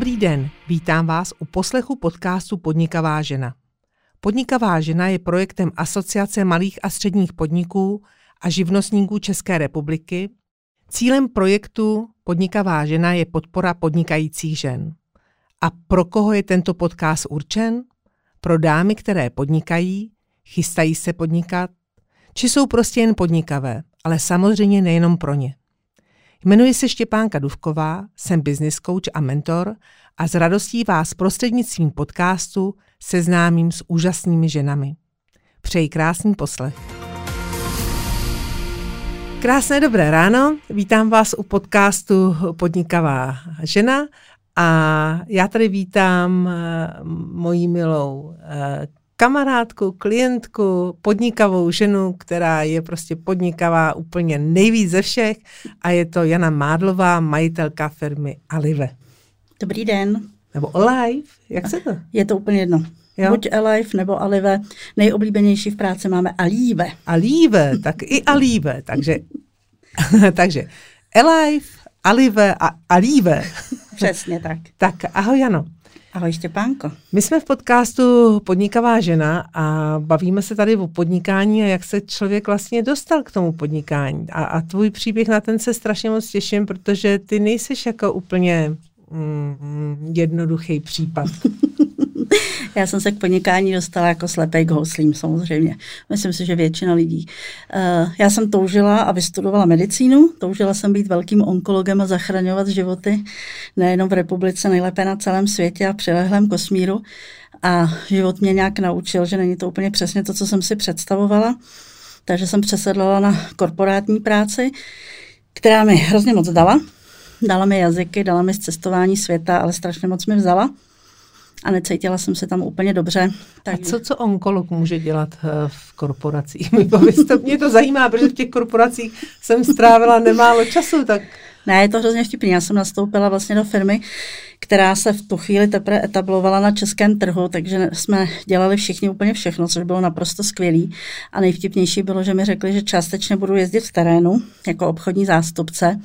Dobrý den, vítám vás u poslechu podcastu Podnikavá žena. Podnikavá žena je projektem Asociace malých a středních podniků a živnostníků České republiky. Cílem projektu Podnikavá žena je podpora podnikajících žen. A pro koho je tento podcast určen? Pro dámy, které podnikají, chystají se podnikat, či jsou prostě jen podnikavé, ale samozřejmě nejenom pro ně. Jmenuji se Štěpánka Duvková, jsem business coach a mentor a s radostí vás prostřednictvím podcastu seznámím s úžasnými ženami. Přeji krásný poslech. Krásné dobré ráno, vítám vás u podcastu Podnikavá žena a já tady vítám eh, moji milou eh, kamarádku, klientku, podnikavou ženu, která je prostě podnikavá úplně nejvíc ze všech a je to Jana Mádlová, majitelka firmy Alive. Dobrý den. Nebo Alive, jak se to? Je to úplně jedno. Jo? Buď Alive nebo Alive. Nejoblíbenější v práci máme Alive. Alive, tak i Alive. Takže, takže Alive, Alive a Alive. Přesně tak. Tak ahoj Jano. Ahoj Štěpánko. My jsme v podcastu Podnikavá žena a bavíme se tady o podnikání a jak se člověk vlastně dostal k tomu podnikání. A, a tvůj příběh na ten se strašně moc těším, protože ty nejseš jako úplně mm, jednoduchý případ. Já jsem se k podnikání dostala jako slepej k houslím samozřejmě. Myslím si, že většina lidí. Uh, já jsem toužila a vystudovala medicínu. Toužila jsem být velkým onkologem a zachraňovat životy nejenom v republice, nejlépe na celém světě a přilehlém kosmíru. A život mě nějak naučil, že není to úplně přesně to, co jsem si představovala. Takže jsem přesedlala na korporátní práci, která mi hrozně moc dala. Dala mi jazyky, dala mi cestování světa, ale strašně moc mi vzala a necítila jsem se tam úplně dobře. Tak... A co, co onkolog může dělat eh, v korporacích? Mě to zajímá, protože v těch korporacích jsem strávila nemálo času, tak... Ne, je to hrozně vtipný. Já jsem nastoupila vlastně do firmy, která se v tu chvíli teprve etablovala na českém trhu, takže jsme dělali všichni úplně všechno, což bylo naprosto skvělý. A nejvtipnější bylo, že mi řekli, že částečně budu jezdit v terénu jako obchodní zástupce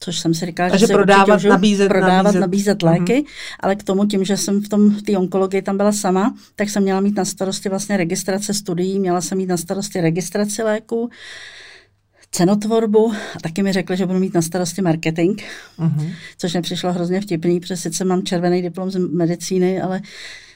což jsem si říkala, že, že prodávat, nabízet, prodávat, nabízet, nabízet léky, mm-hmm. ale k tomu tím, že jsem v tom v té onkologii tam byla sama, tak jsem měla mít na starosti vlastně registrace studií, měla jsem mít na starosti registraci léků, cenotvorbu a taky mi řekli, že budu mít na starosti marketing, mm-hmm. což mi přišlo hrozně vtipný, protože sice mám červený diplom z medicíny, ale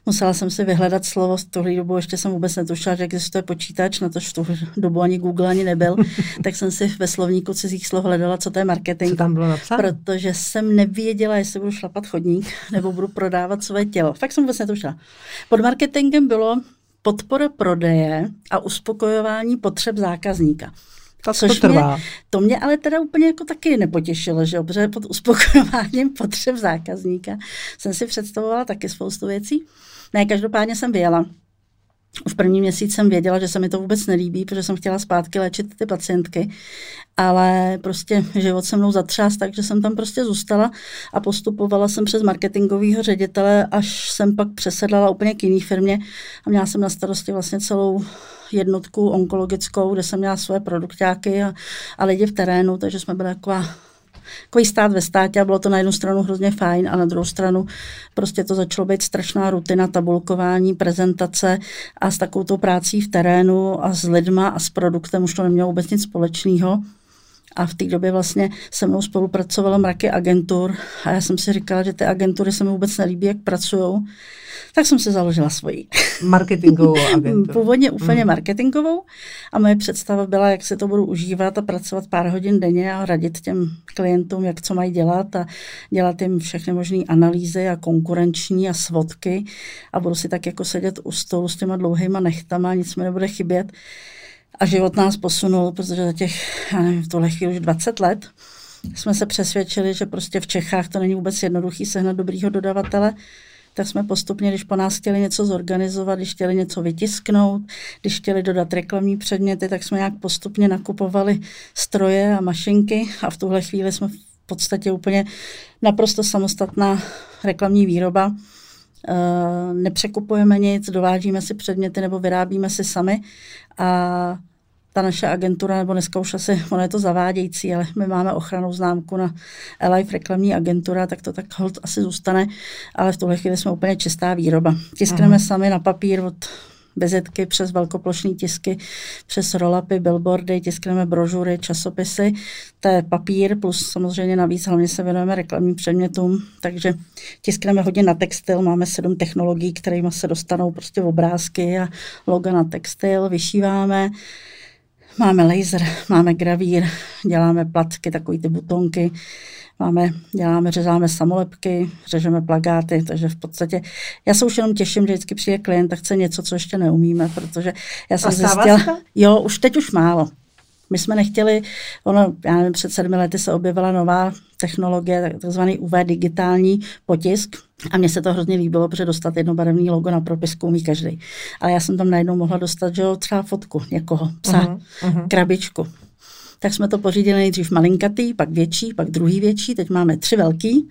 Musela jsem si vyhledat slovo, v tuhle dobu ještě jsem vůbec netušila, že existuje počítač, na to v tu dobu ani Google ani nebyl, tak jsem si ve slovníku cizích slov hledala, co to je marketing. Co tam bylo napsáno? Protože jsem nevěděla, jestli budu šlapat chodník nebo budu prodávat své tělo. Fakt jsem vůbec netušila. Pod marketingem bylo podpora prodeje a uspokojování potřeb zákazníka. Tak Což to trvá. Mě, to mě ale teda úplně jako taky nepotěšilo, že obře pod uspokojováním potřeb zákazníka jsem si představovala taky spoustu věcí. Ne, každopádně jsem vyjela. Už první měsíc jsem věděla, že se mi to vůbec nelíbí, protože jsem chtěla zpátky léčit ty pacientky, ale prostě život se mnou zatřás, takže jsem tam prostě zůstala a postupovala jsem přes marketingového ředitele, až jsem pak přesedlala úplně k jiné firmě a měla jsem na starosti vlastně celou jednotku onkologickou, kde jsem měla své produktáky a, a lidi v terénu, takže jsme byli taková takový stát ve státě a bylo to na jednu stranu hrozně fajn a na druhou stranu prostě to začalo být strašná rutina, tabulkování, prezentace a s takovou tou prací v terénu a s lidma a s produktem už to nemělo vůbec nic společného. A v té době vlastně se mnou spolupracovalo mraky agentur a já jsem si říkala, že ty agentury se mi vůbec nelíbí, jak pracují tak jsem si založila svoji. Marketingovou agenturu. Původně úplně mm. marketingovou a moje představa byla, jak se to budu užívat a pracovat pár hodin denně a radit těm klientům, jak co mají dělat a dělat jim všechny možné analýzy a konkurenční a svodky a budu si tak jako sedět u stolu s těma dlouhýma nechtama, nic mi nebude chybět. A život nás posunul, protože za těch, já nevím, v tohle chvíli už 20 let jsme se přesvědčili, že prostě v Čechách to není vůbec jednoduchý sehnat dobrýho dodavatele, tak jsme postupně, když po nás chtěli něco zorganizovat, když chtěli něco vytisknout, když chtěli dodat reklamní předměty, tak jsme nějak postupně nakupovali stroje a mašinky a v tuhle chvíli jsme v podstatě úplně naprosto samostatná reklamní výroba. Uh, nepřekupujeme nic, dovážíme si předměty nebo vyrábíme si sami a ta naše agentura, nebo dneska už asi, ono je to zavádějící, ale my máme ochranou známku na Life reklamní agentura, tak to tak hold asi zůstane, ale v tuhle chvíli jsme úplně čistá výroba. Tiskneme Aha. sami na papír od bezetky přes velkoplošní tisky, přes rolapy, billboardy, tiskneme brožury, časopisy. To je papír, plus samozřejmě navíc hlavně se věnujeme reklamním předmětům, takže tiskneme hodně na textil, máme sedm technologií, kterými se dostanou prostě obrázky a loga na textil, vyšíváme. Máme laser, máme gravír, děláme platky, takové ty butonky, máme, děláme, řezáme samolepky, řežeme plagáty, takže v podstatě já se už jenom těším, že vždycky přijde klient a chce něco, co ještě neumíme, protože já jsem zjistila, jo, už teď už málo. My jsme nechtěli, ono, já nevím, před sedmi lety se objevila nová technologie, takzvaný UV digitální potisk. A mně se to hrozně líbilo, protože dostat jednobarevný logo na propisku umí každý. Ale já jsem tam najednou mohla dostat, že jo, třeba fotku někoho, psa, uh-huh, uh-huh. krabičku tak jsme to pořídili nejdřív malinkatý, pak větší, pak druhý větší, teď máme tři velký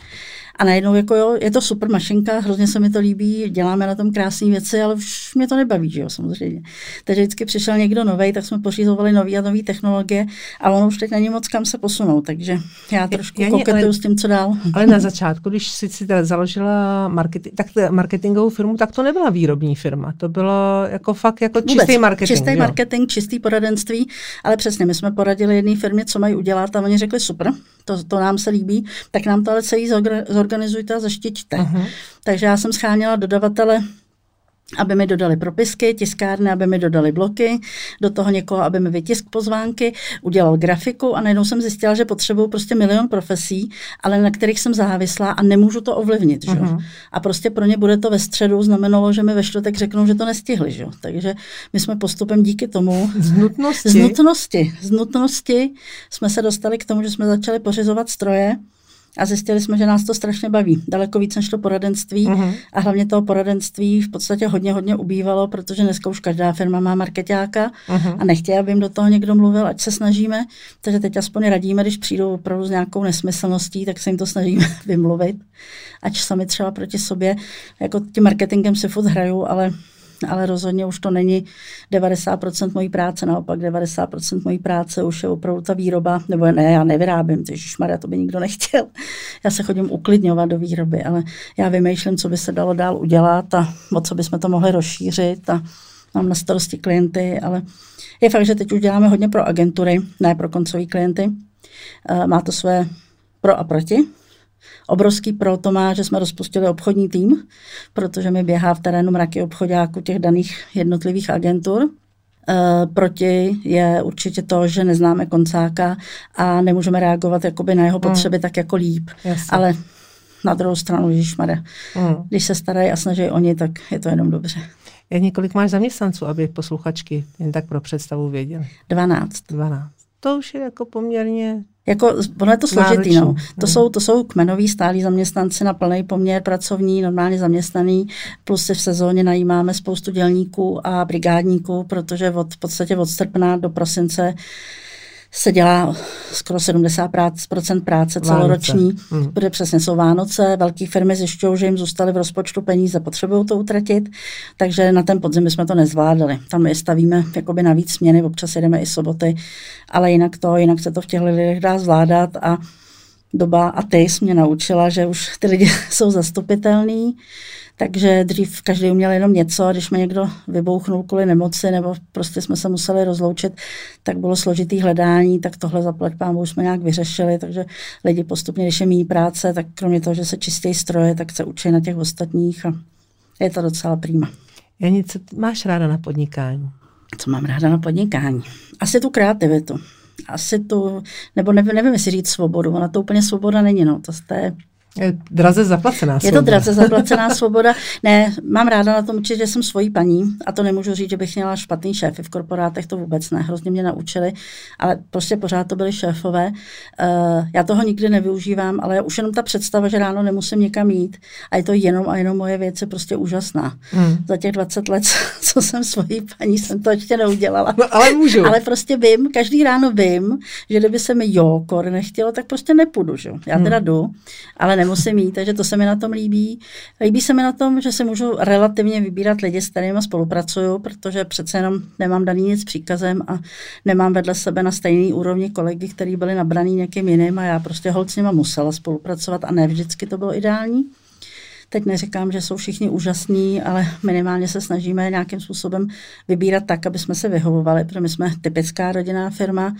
a najednou jako jo, je to super mašinka, hrozně se mi to líbí, děláme na tom krásné věci, ale už mě to nebaví, že jo, samozřejmě. Takže vždycky přišel někdo nový, tak jsme pořizovali nový a nový technologie a ono už teď není moc kam se posunout, takže já trošku Janě, koketuju ale, s tím, co dál. Ale na začátku, když jsi si založila marketing, tak marketingovou firmu, tak to nebyla výrobní firma, to bylo jako fakt jako Vůbec, čistý marketing. Čistý jo? marketing, čistý poradenství, ale přesně, my jsme poradili jedné firmě, co mají udělat a oni řekli super, to, to nám se líbí, tak nám to ale celý zorganizujte a zaštiťte. Uh-huh. Takže já jsem scháněla dodavatele aby mi dodali propisky, tiskárny, aby mi dodali bloky, do toho někoho, aby mi vytisk pozvánky, udělal grafiku a najednou jsem zjistila, že potřebuju prostě milion profesí, ale na kterých jsem závislá a nemůžu to ovlivnit. Že? Uh-huh. A prostě pro ně bude to ve středu, znamenalo, že mi ve čtvrtek řeknou, že to nestihli. Že? Takže my jsme postupem díky tomu... Z nutnosti. Z nutnosti. Z nutnosti jsme se dostali k tomu, že jsme začali pořizovat stroje, a zjistili jsme, že nás to strašně baví. Daleko víc než to poradenství uh-huh. a hlavně toho poradenství v podstatě hodně, hodně ubývalo, protože dneska už každá firma má marketáka uh-huh. a nechtějí, aby jim do toho někdo mluvil, ať se snažíme. Takže teď aspoň radíme, když přijdou opravdu s nějakou nesmyslností, tak se jim to snažíme vymluvit. Ať sami třeba proti sobě, jako tím marketingem si furt hrajou, ale ale rozhodně už to není 90% mojí práce, naopak 90% mojí práce už je opravdu ta výroba, nebo ne, já nevyrábím, Maria, to by nikdo nechtěl. Já se chodím uklidňovat do výroby, ale já vymýšlím, co by se dalo dál udělat a o co bychom to mohli rozšířit a mám na starosti klienty, ale je fakt, že teď už děláme hodně pro agentury, ne pro koncové klienty. Eh, má to své pro a proti, Obrovský pro to má, že jsme rozpustili obchodní tým, protože mi běhá v terénu mraky obchodáků těch daných jednotlivých agentur. E, proti je určitě to, že neznáme koncáka a nemůžeme reagovat jakoby na jeho hmm. potřeby mm. tak jako líp. Jasně. Ale na druhou stranu, Ježišmarja, mm. když se starají a snaží oni, tak je to jenom dobře. Jak několik máš zaměstnanců, aby posluchačky jen tak pro představu věděli? 12. 12. To už je jako poměrně jako, ono je to složitý, no. To, hmm. jsou, to jsou kmenoví stálí zaměstnanci na plný poměr pracovní, normálně zaměstnaný, plus si v sezóně najímáme spoustu dělníků a brigádníků, protože od, v podstatě od srpna do prosince se dělá skoro 70% práce celoroční, hmm. protože přesně jsou Vánoce, velké firmy zjišťují, že jim zůstaly v rozpočtu peníze, potřebují to utratit, takže na ten podzim jsme to nezvládali. Tam my stavíme jakoby navíc směny, občas jedeme i soboty, ale jinak to, jinak se to v těch lidech dá zvládat. A doba a ty jsi mě naučila, že už ty lidi jsou zastupitelný, takže dřív každý uměl jenom něco a když mě někdo vybouchnul kvůli nemoci nebo prostě jsme se museli rozloučit, tak bylo složitý hledání, tak tohle zaplať pámu jsme nějak vyřešili, takže lidi postupně, když je méně práce, tak kromě toho, že se čistějí stroje, tak se učí na těch ostatních a je to docela prýma. Jani, co máš ráda na podnikání? Co mám ráda na podnikání? Asi tu kreativitu. Asi tu, nebo nevím, nevím jestli říct svobodu, ona to úplně svoboda není, no, to je draze zaplacená svoboda. Je to draze zaplacená svoboda. Ne, mám ráda na tom určitě, že jsem svojí paní a to nemůžu říct, že bych měla špatný šéfy v korporátech, to vůbec ne. Hrozně mě naučili, ale prostě pořád to byli šéfové. Uh, já toho nikdy nevyužívám, ale už jenom ta představa, že ráno nemusím někam jít a je to jenom a jenom moje věc, je prostě úžasná. Hmm. Za těch 20 let, co jsem svojí paní, jsem to ještě neudělala. No, ale můžu. ale prostě vím, každý ráno vím, že kdyby se mi jo, kor nechtělo, tak prostě nepůjdu. Že? Já teda hmm. jdu, ale ne nemusím mít, takže to se mi na tom líbí. Líbí se mi na tom, že se můžu relativně vybírat lidi, s kterými spolupracuju, protože přece jenom nemám daný nic příkazem a nemám vedle sebe na stejný úrovni kolegy, který byli nabraný někým jiným a já prostě holc s nima musela spolupracovat a ne vždycky to bylo ideální. Teď neříkám, že jsou všichni úžasní, ale minimálně se snažíme nějakým způsobem vybírat tak, aby jsme se vyhovovali, protože my jsme typická rodinná firma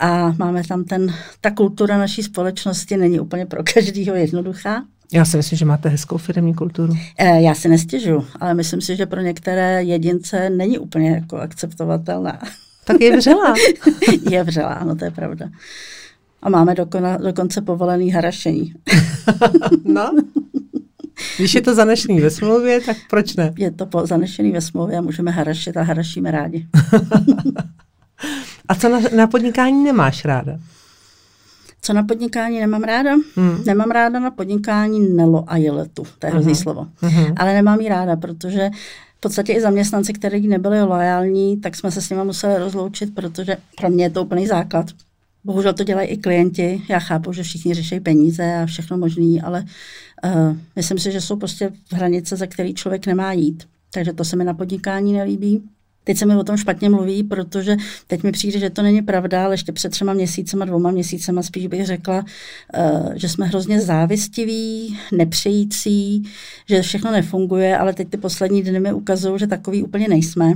a máme tam ten, ta kultura naší společnosti není úplně pro každého jednoduchá. Já si myslím, že máte hezkou firmní kulturu. E, já si nestěžu, ale myslím si, že pro některé jedince není úplně jako akceptovatelná. Tak je vřela. je vřela, ano, to je pravda. A máme dokona, dokonce povolený harašení. no, když je to zanešený ve smlouvě, tak proč ne? Je to po, zanešený ve smlouvě a můžeme harašit a harašíme rádi. a co na, na podnikání nemáš ráda? Co na podnikání nemám ráda? Hmm. Nemám ráda na podnikání nelo a jeletu. To je hrozný uh-huh. slovo. Uh-huh. Ale nemám ji ráda, protože v podstatě i zaměstnanci, kteří nebyli loajální, tak jsme se s nimi museli rozloučit, protože pro mě je to úplný základ. Bohužel to dělají i klienti. Já chápu, že všichni řeší peníze a všechno možné, ale uh, myslím si, že jsou prostě hranice, za který člověk nemá jít. Takže to se mi na podnikání nelíbí. Teď se mi o tom špatně mluví, protože teď mi přijde, že to není pravda, ale ještě před třema měsícema, dvouma měsícema spíš bych řekla, uh, že jsme hrozně závistiví, nepřející, že všechno nefunguje, ale teď ty poslední dny mi ukazují, že takový úplně nejsme.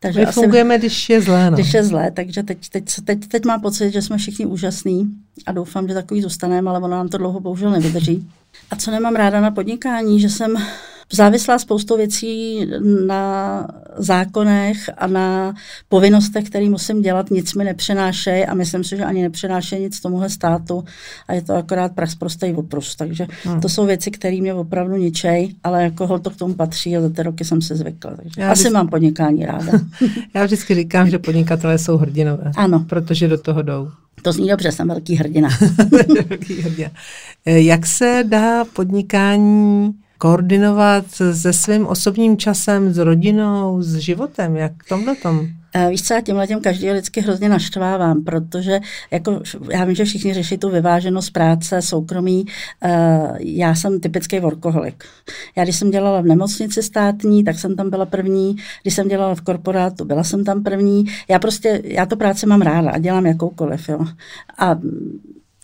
Takže My asi, fungujeme, když je zlé. No. Když je zlé, takže teď, teď, teď, teď mám pocit, že jsme všichni úžasní a doufám, že takový zůstaneme, ale ono nám to dlouho bohužel nevydrží. A co nemám ráda na podnikání, že jsem závislá spoustou věcí na zákonech a na povinnostech, které musím dělat, nic mi nepřenášejí a myslím si, že ani nepřenášejí nic tomuhle státu a je to akorát prax prostý oprus. Takže hmm. to jsou věci, které mě opravdu ničej, ale jako to k tomu patří a za ty roky jsem se zvykla. Takže Já asi vždycky, mám podnikání ráda. Já vždycky říkám, že podnikatelé jsou hrdinové. Ano. Protože do toho jdou. To zní dobře, jsem velký hrdina. velký hrdina. Jak se dá podnikání koordinovat se svým osobním časem, s rodinou, s životem, jak tomhle tom? Eh, víš co, já tímhle těm každý lidsky hrozně naštvávám, protože jako, já vím, že všichni řeší tu vyváženost práce, soukromí. Uh, já jsem typický workoholik. Já když jsem dělala v nemocnici státní, tak jsem tam byla první. Když jsem dělala v korporátu, byla jsem tam první. Já prostě, já to práci mám ráda a dělám jakoukoliv. Jo. A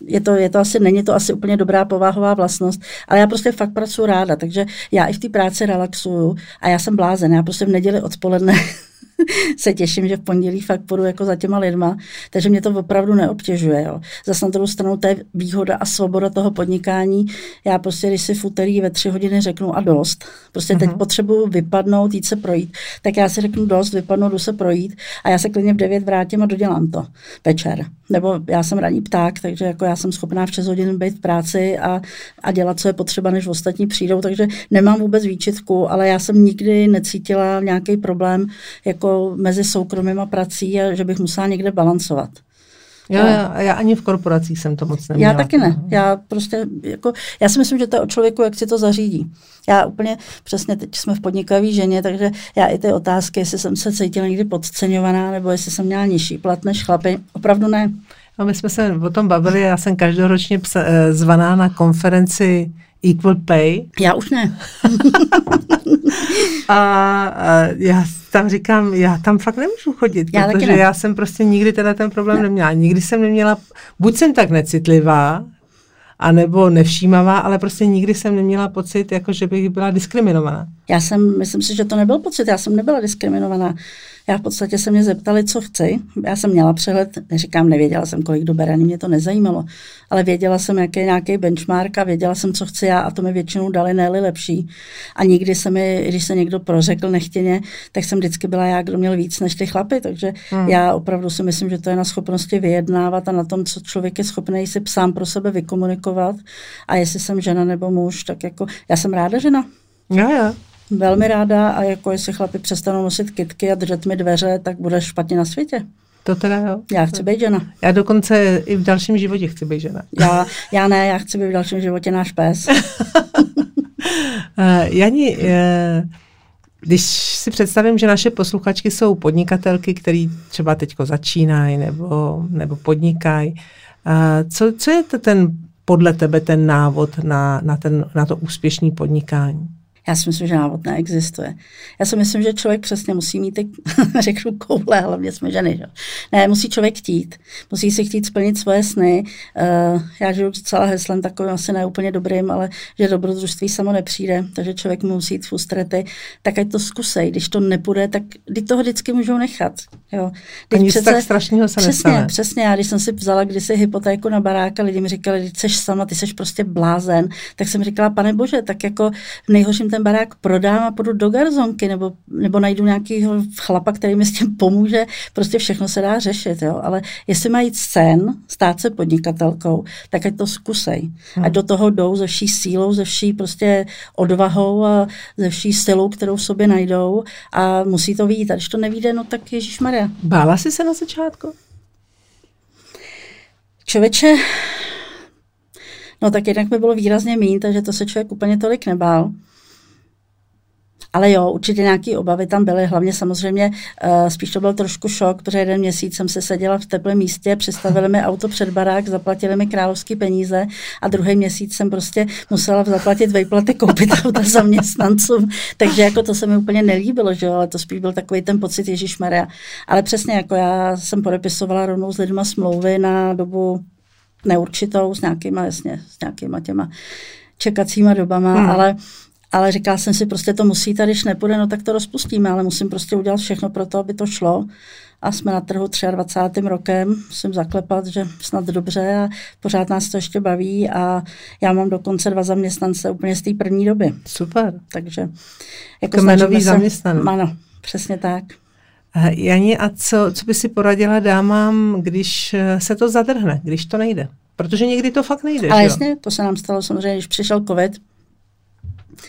je to, je to asi, není to asi úplně dobrá povahová vlastnost, ale já prostě fakt pracuji ráda, takže já i v té práci relaxuju a já jsem blázen, já prostě v neděli odpoledne se těším, že v pondělí fakt půjdu jako za těma lidma, takže mě to opravdu neobtěžuje. Jo. Zase na druhou stranu to je výhoda a svoboda toho podnikání. Já prostě, když si v úterý ve tři hodiny řeknu a dost, prostě uh-huh. teď mhm. potřebuju vypadnout, jít se projít, tak já si řeknu dost, vypadnu, jdu se projít a já se klidně v devět vrátím a dodělám to večer. Nebo já jsem ranní pták, takže jako já jsem schopná v 6 hodin být v práci a, a dělat, co je potřeba, než ostatní přijdou, takže nemám vůbec výčitku, ale já jsem nikdy necítila nějaký problém jako mezi soukromým a prací a že bych musela někde balancovat. Já, já, já ani v korporacích jsem to moc neměla. Já taky ne. Já prostě, jako, já si myslím, že to je o člověku, jak si to zařídí. Já úplně, přesně teď jsme v podnikavé ženě, takže já i ty otázky, jestli jsem se cítila někdy podceňovaná, nebo jestli jsem měla nižší plat než chlapy, opravdu ne. No, my jsme se o tom bavili, já jsem každoročně psa, eh, zvaná na konferenci Equal Pay. Já už ne. a, a já tam říkám, já tam fakt nemůžu chodit, já protože ne. já jsem prostě nikdy teda ten problém ne. neměla. Nikdy jsem neměla, buď jsem tak necitlivá, anebo nevšímavá, ale prostě nikdy jsem neměla pocit, jako že bych byla diskriminovaná. Já jsem, myslím si, že to nebyl pocit, já jsem nebyla diskriminovaná. Já v podstatě se mě zeptali, co chci. Já jsem měla přehled, neříkám, nevěděla jsem, kolik do ani mě to nezajímalo, ale věděla jsem, jaký je nějaký benchmark a věděla jsem, co chci já a to mi většinou dali ne lepší. A nikdy se mi, když se někdo prořekl nechtěně, tak jsem vždycky byla já, kdo měl víc než ty chlapy. Takže hmm. já opravdu si myslím, že to je na schopnosti vyjednávat a na tom, co člověk je schopný si sám pro sebe vykomunikovat. A jestli jsem žena nebo muž, tak jako já jsem ráda žena. Já, já velmi ráda a jako jestli chlapi přestanou nosit kitky a držet mi dveře, tak bude špatně na světě. To teda jo. Já chci být žena. Já dokonce i v dalším životě chci být žena. Já, já ne, já chci být v dalším životě náš pes. uh, Jani, uh, když si představím, že naše posluchačky jsou podnikatelky, které třeba teď začínají nebo, nebo podnikají, uh, co, co je to ten podle tebe ten návod na, na, ten, na to úspěšné podnikání? Já si myslím, že návod neexistuje. Já si myslím, že člověk přesně musí mít ty, řeknu, koule, hlavně jsme ženy. Že? Ne, musí člověk chtít. Musí si chtít splnit svoje sny. Uh, já žiju docela heslem takovým asi neúplně dobrým, ale že dobrodružství samo nepřijde, takže člověk musí jít v ústrety. Tak ať to zkusej. Když to nepůjde, tak kdy toho vždycky můžou nechat. Jo. Teď A nic přece, tak strašného se Přesně, nestane. přesně. Já když jsem si vzala kdysi hypotéku na barák a lidi mi říkali, že jsi sama, ty jsi prostě blázen, tak jsem říkala, pane bože, tak jako v nejhorším ten barák prodám a půjdu do garzonky, nebo, nebo najdu nějakého chlapa, který mi s tím pomůže. Prostě všechno se dá řešit, jo. Ale jestli mají sen stát se podnikatelkou, tak ať to zkusej. Hmm. Ať do toho jdou ze vší sílou, ze vší prostě odvahou a ze vší silou, kterou v sobě najdou a musí to vidět. A když to nevíde, no tak Ježíš Maria. Bála jsi se na začátku? Člověče, no tak jednak by bylo výrazně méně, takže to se člověk úplně tolik nebál. Ale jo, určitě nějaké obavy tam byly, hlavně samozřejmě uh, spíš to byl trošku šok, protože jeden měsíc jsem se seděla v teplém místě, přistavili mi auto před barák, zaplatili mi královské peníze a druhý měsíc jsem prostě musela zaplatit vejplaty, koupit auta zaměstnancům, takže jako to se mi úplně nelíbilo, že jo, ale to spíš byl takový ten pocit Ježíš Maria. Ale přesně jako já jsem podepisovala rovnou s lidma smlouvy na dobu neurčitou s nějakýma, jasně, s nějakýma těma čekacíma dobama, hmm. ale ale říkala jsem si, prostě to musí, tady když nepůjde, no tak to rozpustíme, ale musím prostě udělat všechno pro to, aby to šlo. A jsme na trhu 23. rokem, musím zaklepat, že snad dobře a pořád nás to ještě baví a já mám dokonce dva zaměstnance úplně z té první doby. Super. Takže jako Kmenový zaměstnanec. Ano, přesně tak. Jani, a co, co by si poradila dámám, když se to zadrhne, když to nejde? Protože někdy to fakt nejde. Ale jasně, to se nám stalo samozřejmě, když přišel covid,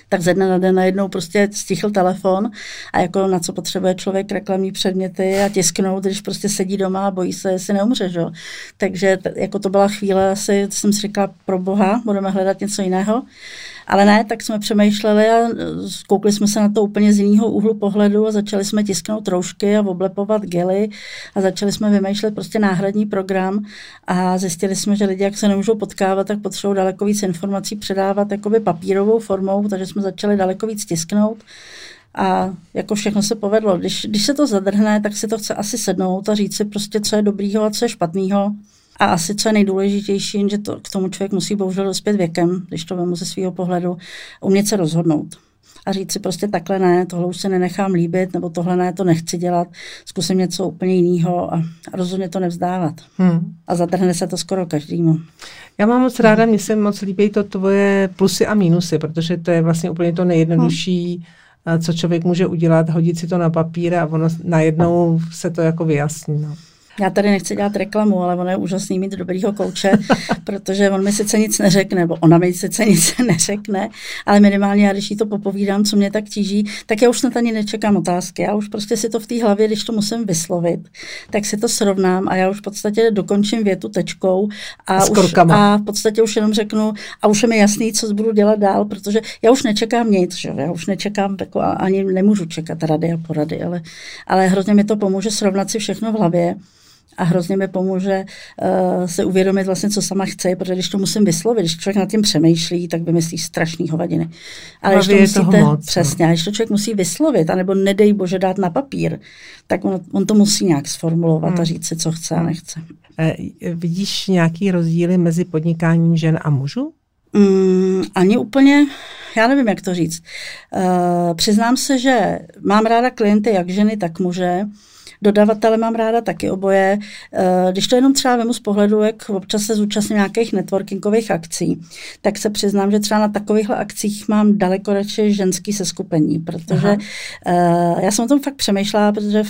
tak ze dne na den najednou prostě stichl telefon a jako na co potřebuje člověk reklamní předměty a tisknout, když prostě sedí doma a bojí se, jestli neumře, že? Takže jako to byla chvíle, asi jsem si říkala, pro boha, budeme hledat něco jiného. Ale ne, tak jsme přemýšleli a koukli jsme se na to úplně z jiného úhlu pohledu a začali jsme tisknout roušky a oblepovat gely a začali jsme vymýšlet prostě náhradní program a zjistili jsme, že lidi, jak se nemůžou potkávat, tak potřebují daleko víc informací předávat jakoby papírovou formou, takže jsme začali daleko víc tisknout. A jako všechno se povedlo. Když, když se to zadrhne, tak si to chce asi sednout a říct si prostě, co je dobrýho a co je špatného. A asi co je nejdůležitější, že to, k tomu člověk musí bohužel dospět věkem, když to vemu ze svého pohledu, umět se rozhodnout a říct si prostě takhle ne, tohle už se nenechám líbit, nebo tohle ne, to nechci dělat, zkusím něco úplně jiného a, rozhodně to nevzdávat. Hmm. A zadrhne se to skoro každému. Já mám moc ráda, mně se moc líbí to tvoje plusy a mínusy, protože to je vlastně úplně to nejjednodušší, hmm. co člověk může udělat, hodit si to na papír a ono najednou se to jako vyjasní. No. Já tady nechci dělat reklamu, ale ono je úžasný mít dobrýho kouče, protože on mi sice nic neřekne, nebo ona mi sice nic neřekne, ale minimálně já, když jí to popovídám, co mě tak tíží, tak já už snad ani nečekám otázky. Já už prostě si to v té hlavě, když to musím vyslovit, tak si to srovnám a já už v podstatě dokončím větu tečkou a, a, už, a v podstatě už jenom řeknu a už je mi jasný, co budu dělat dál, protože já už nečekám nic, že? já už nečekám, jako, ani nemůžu čekat rady a porady, ale, ale hrozně mi to pomůže srovnat si všechno v hlavě a hrozně mi pomůže uh, se uvědomit vlastně, co sama chce, protože když to musím vyslovit, když člověk nad tím přemýšlí, tak vymyslí strašný hovadiny. Ale když to musíte, moc, přesně, no. když to člověk musí vyslovit, anebo nedej bože dát na papír, tak on, on to musí nějak sformulovat hmm. a říct si, co chce a nechce. E, vidíš nějaký rozdíly mezi podnikáním žen a mužů? Mm, ani úplně, já nevím, jak to říct. Uh, přiznám se, že mám ráda klienty jak ženy, tak muže. Dodavatele mám ráda taky oboje. Eh, když to jenom třeba vemu z pohledu, jak občas se zúčastním nějakých networkingových akcí, tak se přiznám, že třeba na takovýchhle akcích mám daleko radši ženský seskupení, protože Aha. Eh, já jsem o tom fakt přemýšlela, protože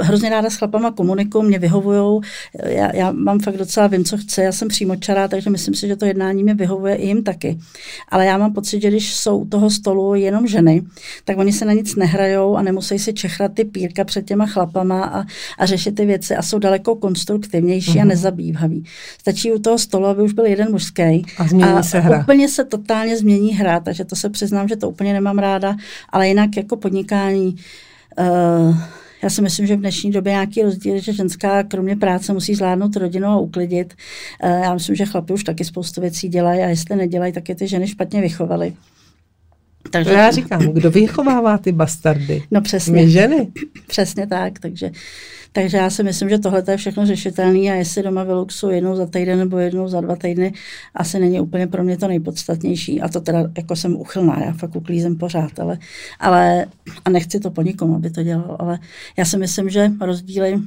hrozně ráda s chlapama komunikuju, mě vyhovují, já, já mám fakt docela vím, co chce, já jsem přímočará, takže myslím si, že to jednání mě vyhovuje i jim taky. Ale já mám pocit, že když jsou u toho stolu jenom ženy, tak oni se na nic nehrajou a nemusí si čechrat ty pírka před těma chlapama a, a řešit ty věci a jsou daleko konstruktivnější mm-hmm. a mhm. nezabývaví. Stačí u toho stolu, aby už byl jeden mužský. A změní a se hra. úplně se totálně změní hra, takže to se přiznám, že to úplně nemám ráda, ale jinak jako podnikání uh, Já si myslím, že v dnešní době nějaký rozdíl, že ženská kromě práce musí zvládnout rodinu a uklidit. Eh, já myslím, že chlapi už taky spoustu věcí dělají a jestli nedělají, tak je ty ženy špatně vychovaly. Takže... To já říkám, kdo vychovává ty bastardy? No přesně. My ženy. Přesně tak, takže, takže já si myslím, že tohle je všechno řešitelné a jestli doma vyluxu jednou za týden nebo jednou za dva týdny, asi není úplně pro mě to nejpodstatnější. A to teda jako jsem uchylná, já fakt uklízem pořád, ale, ale a nechci to po nikom, aby to dělal, ale já si myslím, že rozdíly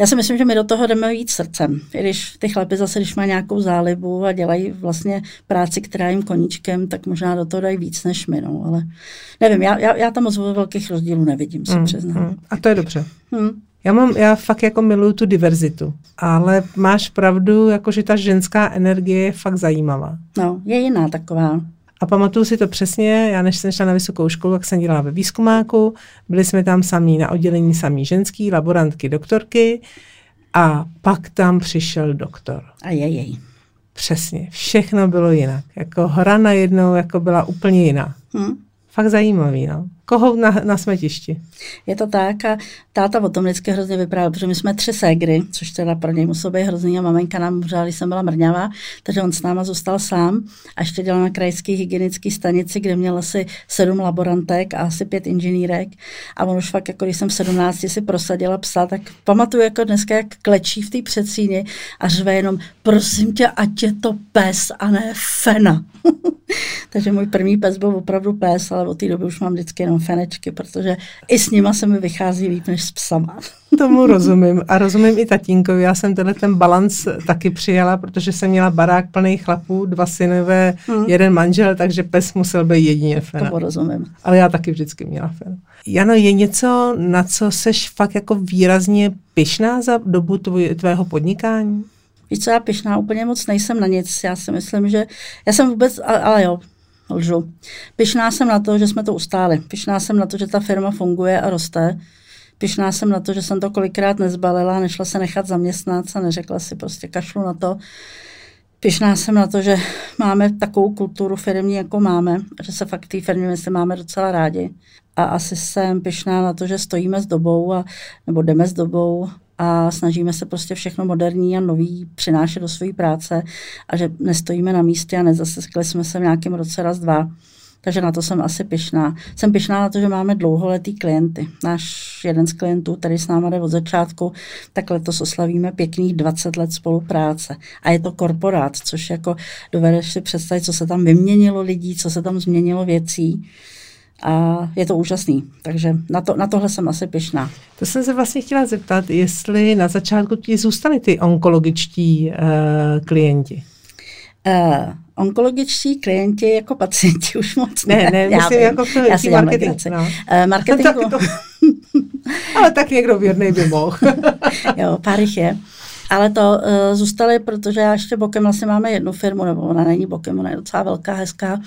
já si myslím, že my do toho jdeme víc srdcem. I když ty chlapy zase, když mají nějakou zálibu a dělají vlastně práci, která jim koníčkem, tak možná do toho dají víc než my. No. Ale nevím, já, já, já tam moc velkých rozdílů nevidím, se mm, přiznám. Mm. A to je dobře. Mm. Já mám, já fakt jako miluju tu diverzitu, ale máš pravdu, jako že ta ženská energie je fakt zajímavá. No, je jiná taková. A pamatuju si to přesně, já než jsem šla na vysokou školu, tak jsem dělala ve výzkumáku, byli jsme tam samí na oddělení samý ženský, laborantky, doktorky a pak tam přišel doktor. A je jej. Přesně, všechno bylo jinak. Jako hra najednou jako byla úplně jiná. Hmm. Fakt zajímavý, no koho na, na smetišti. Je to tak a táta o tom vždycky hrozně vyprávěl, protože my jsme tři ségry, což teda pro něj muselo být hrozný a maminka nám umřela, když jsem byla mrňavá, takže on s náma zůstal sám a ještě dělal na krajské hygienické stanici, kde měl asi sedm laborantek a asi pět inženýrek a on už fakt, jako když jsem v 17 si prosadila psa, tak pamatuju jako dneska, jak klečí v té předsíni a řve jenom, prosím tě, ať je to pes a ne fena. takže můj první pes byl opravdu pes, ale od té doby už mám vždycky fenečky, protože i s nima se mi vychází líp než s psama. Tomu rozumím a rozumím i tatínkovi. Já jsem tenhle ten balans taky přijala, protože jsem měla barák plný chlapů, dva synové, hmm. jeden manžel, takže pes musel být jedině fena. Tomu rozumím. Ale já taky vždycky měla fenu. Jano, je něco, na co seš fakt jako výrazně pyšná za dobu tvoj, tvého podnikání? Víš co, já pyšná úplně moc nejsem na nic. Já si myslím, že já jsem vůbec, ale jo, lžu. Pišná jsem na to, že jsme to ustáli. Pišná jsem na to, že ta firma funguje a roste. Pišná jsem na to, že jsem to kolikrát nezbalila, nešla se nechat zaměstnat a neřekla si prostě kašlu na to. Pišná jsem na to, že máme takovou kulturu firmní, jako máme, že se fakt té firmě myslím máme docela rádi. A asi jsem pišná na to, že stojíme s dobou, a, nebo jdeme s dobou a snažíme se prostě všechno moderní a nový přinášet do své práce a že nestojíme na místě a nezasekli jsme se v nějakém roce raz, dva. Takže na to jsem asi pyšná. Jsem pyšná na to, že máme dlouholetý klienty. Náš jeden z klientů, který s náma jde od začátku, tak letos oslavíme pěkných 20 let spolupráce. A je to korporát, což jako dovedeš si představit, co se tam vyměnilo lidí, co se tam změnilo věcí a je to úžasný. Takže na, to, na tohle jsem asi pyšná. To jsem se vlastně chtěla zeptat, jestli na začátku ti zůstali ty onkologičtí uh, klienti. Uh, onkologičtí klienti jako pacienti už moc ne. Ne, ne, já myslím jako to, já si marketing. No. Uh, marketingu. to, ale tak někdo věrnej by mohl. jo, pár jich je. Ale to uh, zůstali, protože já ještě bokem vlastně máme jednu firmu, nebo ona není bokem, ona je docela velká, hezká,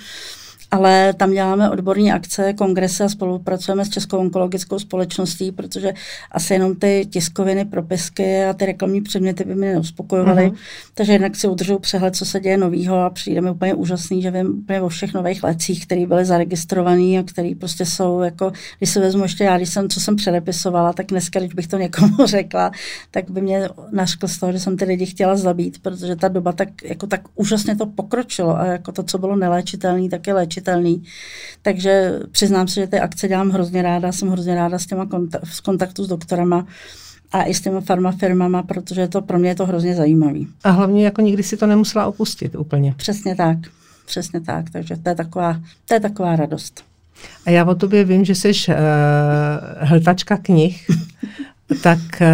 ale tam děláme odborní akce, kongresy a spolupracujeme s Českou onkologickou společností, protože asi jenom ty tiskoviny, propisky a ty reklamní předměty by mě neuspokojovaly. Uh-huh. Takže jednak si udržu přehled, co se děje novýho a přijde mi úplně úžasný, že vím úplně o všech nových lecích, které byly zaregistrované a které prostě jsou jako, když se vezmu ještě já, když jsem, co jsem předepisovala, tak dneska, když bych to někomu řekla, tak by mě naškl z toho, že jsem ty lidi chtěla zabít, protože ta doba tak, jako tak úžasně to pokročilo a jako to, co bylo neléčitelné, tak je léčitelné léčitelný. Takže přiznám se, že ty akce dělám hrozně ráda, jsem hrozně ráda s těma konta- v kontaktu s doktorama a i s těma farmafirmama, protože to pro mě je to hrozně zajímavý. A hlavně jako nikdy si to nemusela opustit úplně. Přesně tak, přesně tak, takže to je taková, to je taková radost. A já o tobě vím, že jsi uh, hltačka knih tak uh,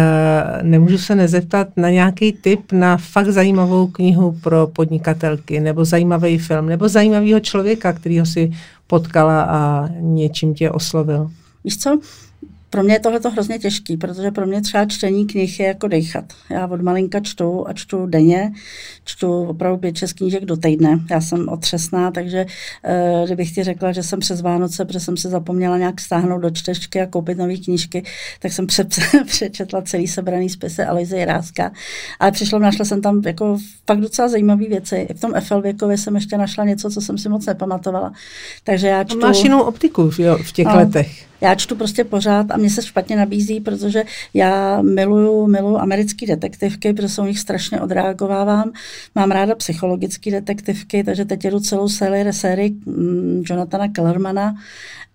nemůžu se nezeptat na nějaký tip na fakt zajímavou knihu pro podnikatelky, nebo zajímavý film, nebo zajímavého člověka, kterýho si potkala a něčím tě oslovil. Víš co? Pro mě je tohle hrozně těžký, protože pro mě třeba čtení knih je jako dechat. Já od malinka čtu a čtu denně, čtu opravdu pět šest knížek do týdne. Já jsem otřesná, takže uh, kdybych ti řekla, že jsem přes Vánoce, protože jsem se zapomněla nějak stáhnout do čtečky a koupit nové knížky, tak jsem pře- přečetla celý sebraný spise Alize Jiráska. Ale přišlo, našla jsem tam jako fakt docela zajímavé věci. I v tom FL věkově jsem ještě našla něco, co jsem si moc nepamatovala. Takže já čtu... Máš jinou optiku v, jo, v těch no. letech. Já čtu prostě pořád a mě se špatně nabízí, protože já miluju, miluju americké detektivky, protože se u nich strašně odreagovávám. Mám ráda psychologické detektivky, takže teď jedu celou sérii, sérii mm, Jonathana Kellermana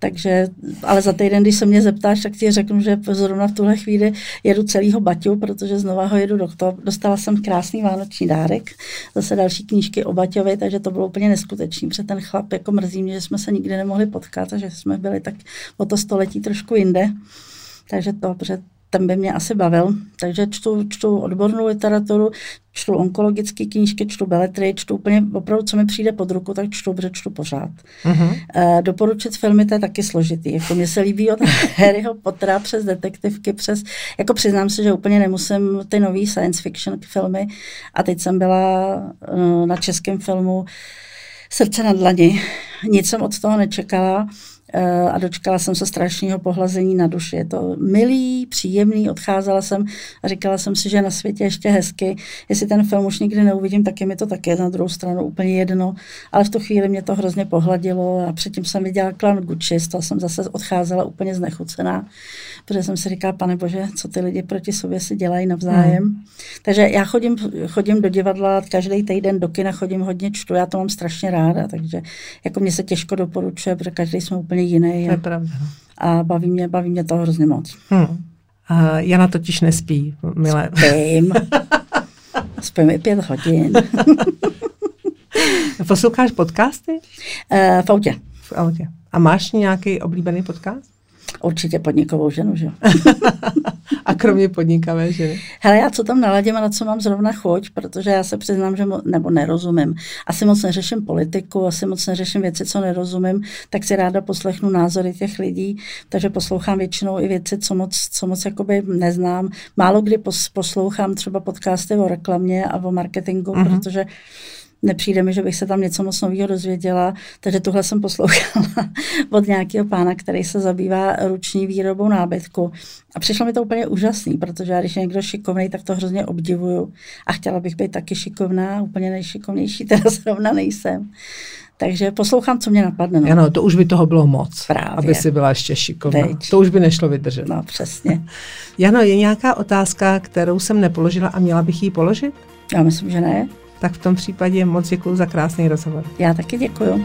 takže, ale za týden, když se mě zeptáš, tak ti řeknu, že zrovna v tuhle chvíli jedu celýho Baťu, protože znova ho jedu do. Dostala jsem krásný vánoční dárek, zase další knížky o Baťovi, takže to bylo úplně neskutečný, protože ten chlap jako mrzí mě, že jsme se nikdy nemohli potkat a že jsme byli tak o to století trošku jinde. Takže to, protože ten by mě asi bavil. Takže čtu, čtu odbornou literaturu, čtu onkologické knížky, čtu beletry, čtu úplně opravdu, co mi přijde pod ruku, tak čtu, protože čtu pořád. Uh-huh. E, doporučit filmy, to je taky složitý. Jako mně se líbí od Harryho Pottera přes detektivky, přes, jako přiznám se, že úplně nemusím ty nový science fiction filmy a teď jsem byla uh, na českém filmu Srdce na dlani. Nic jsem od toho nečekala Eh, a dočkala jsem se strašného pohlazení na duši. Je to milý, příjemný, odcházela jsem a říkala jsem si, že na světě ještě hezky. Jestli ten film už nikdy neuvidím, tak je mi to také na druhou stranu úplně jedno. Ale v tu chvíli mě to hrozně pohladilo a předtím jsem viděla klan Gucci, z toho jsem zase odcházela úplně znechucená, protože jsem si říkala, pane bože, co ty lidi proti sobě si dělají navzájem. Hmm. Takže já chodím, chodím do divadla, každý týden do kina chodím hodně čtu, já to mám strašně ráda, takže jako mě se těžko doporučuje, protože každý jsme úplně jiný. To je pravda. A baví mě, baví mě to hrozně moc. Hmm. Uh, Jana totiž nespí, milé. Spím. Spím i pět hodin. Posloucháš podcasty? Uh, v autě. V autě. A máš nějaký oblíbený podcast? Určitě podnikovou ženu, že A kromě podnikavé ženy? Hele, já co tam naladím a na co mám zrovna chuť, protože já se přiznám, že mo- nebo nerozumím. Asi moc neřeším politiku, asi moc neřeším věci, co nerozumím, tak si ráda poslechnu názory těch lidí, takže poslouchám většinou i věci, co moc, co moc jakoby neznám. Málo kdy pos- poslouchám třeba podcasty o reklamě a o marketingu, uh-huh. protože nepřijde mi, že bych se tam něco moc nového dozvěděla, takže tuhle jsem poslouchala od nějakého pána, který se zabývá ruční výrobou nábytku. A přišlo mi to úplně úžasný, protože já, když je někdo šikovný, tak to hrozně obdivuju. A chtěla bych být taky šikovná, úplně nejšikovnější, teda zrovna nejsem. Takže poslouchám, co mě napadne. No. Ano, to už by toho bylo moc, Právě. aby si byla ještě šikovná. Teď. To už by nešlo vydržet. No, přesně. Jano, je nějaká otázka, kterou jsem nepoložila a měla bych ji položit? Já myslím, že ne tak v tom případě moc děkuji za krásný rozhovor. Já taky děkuji.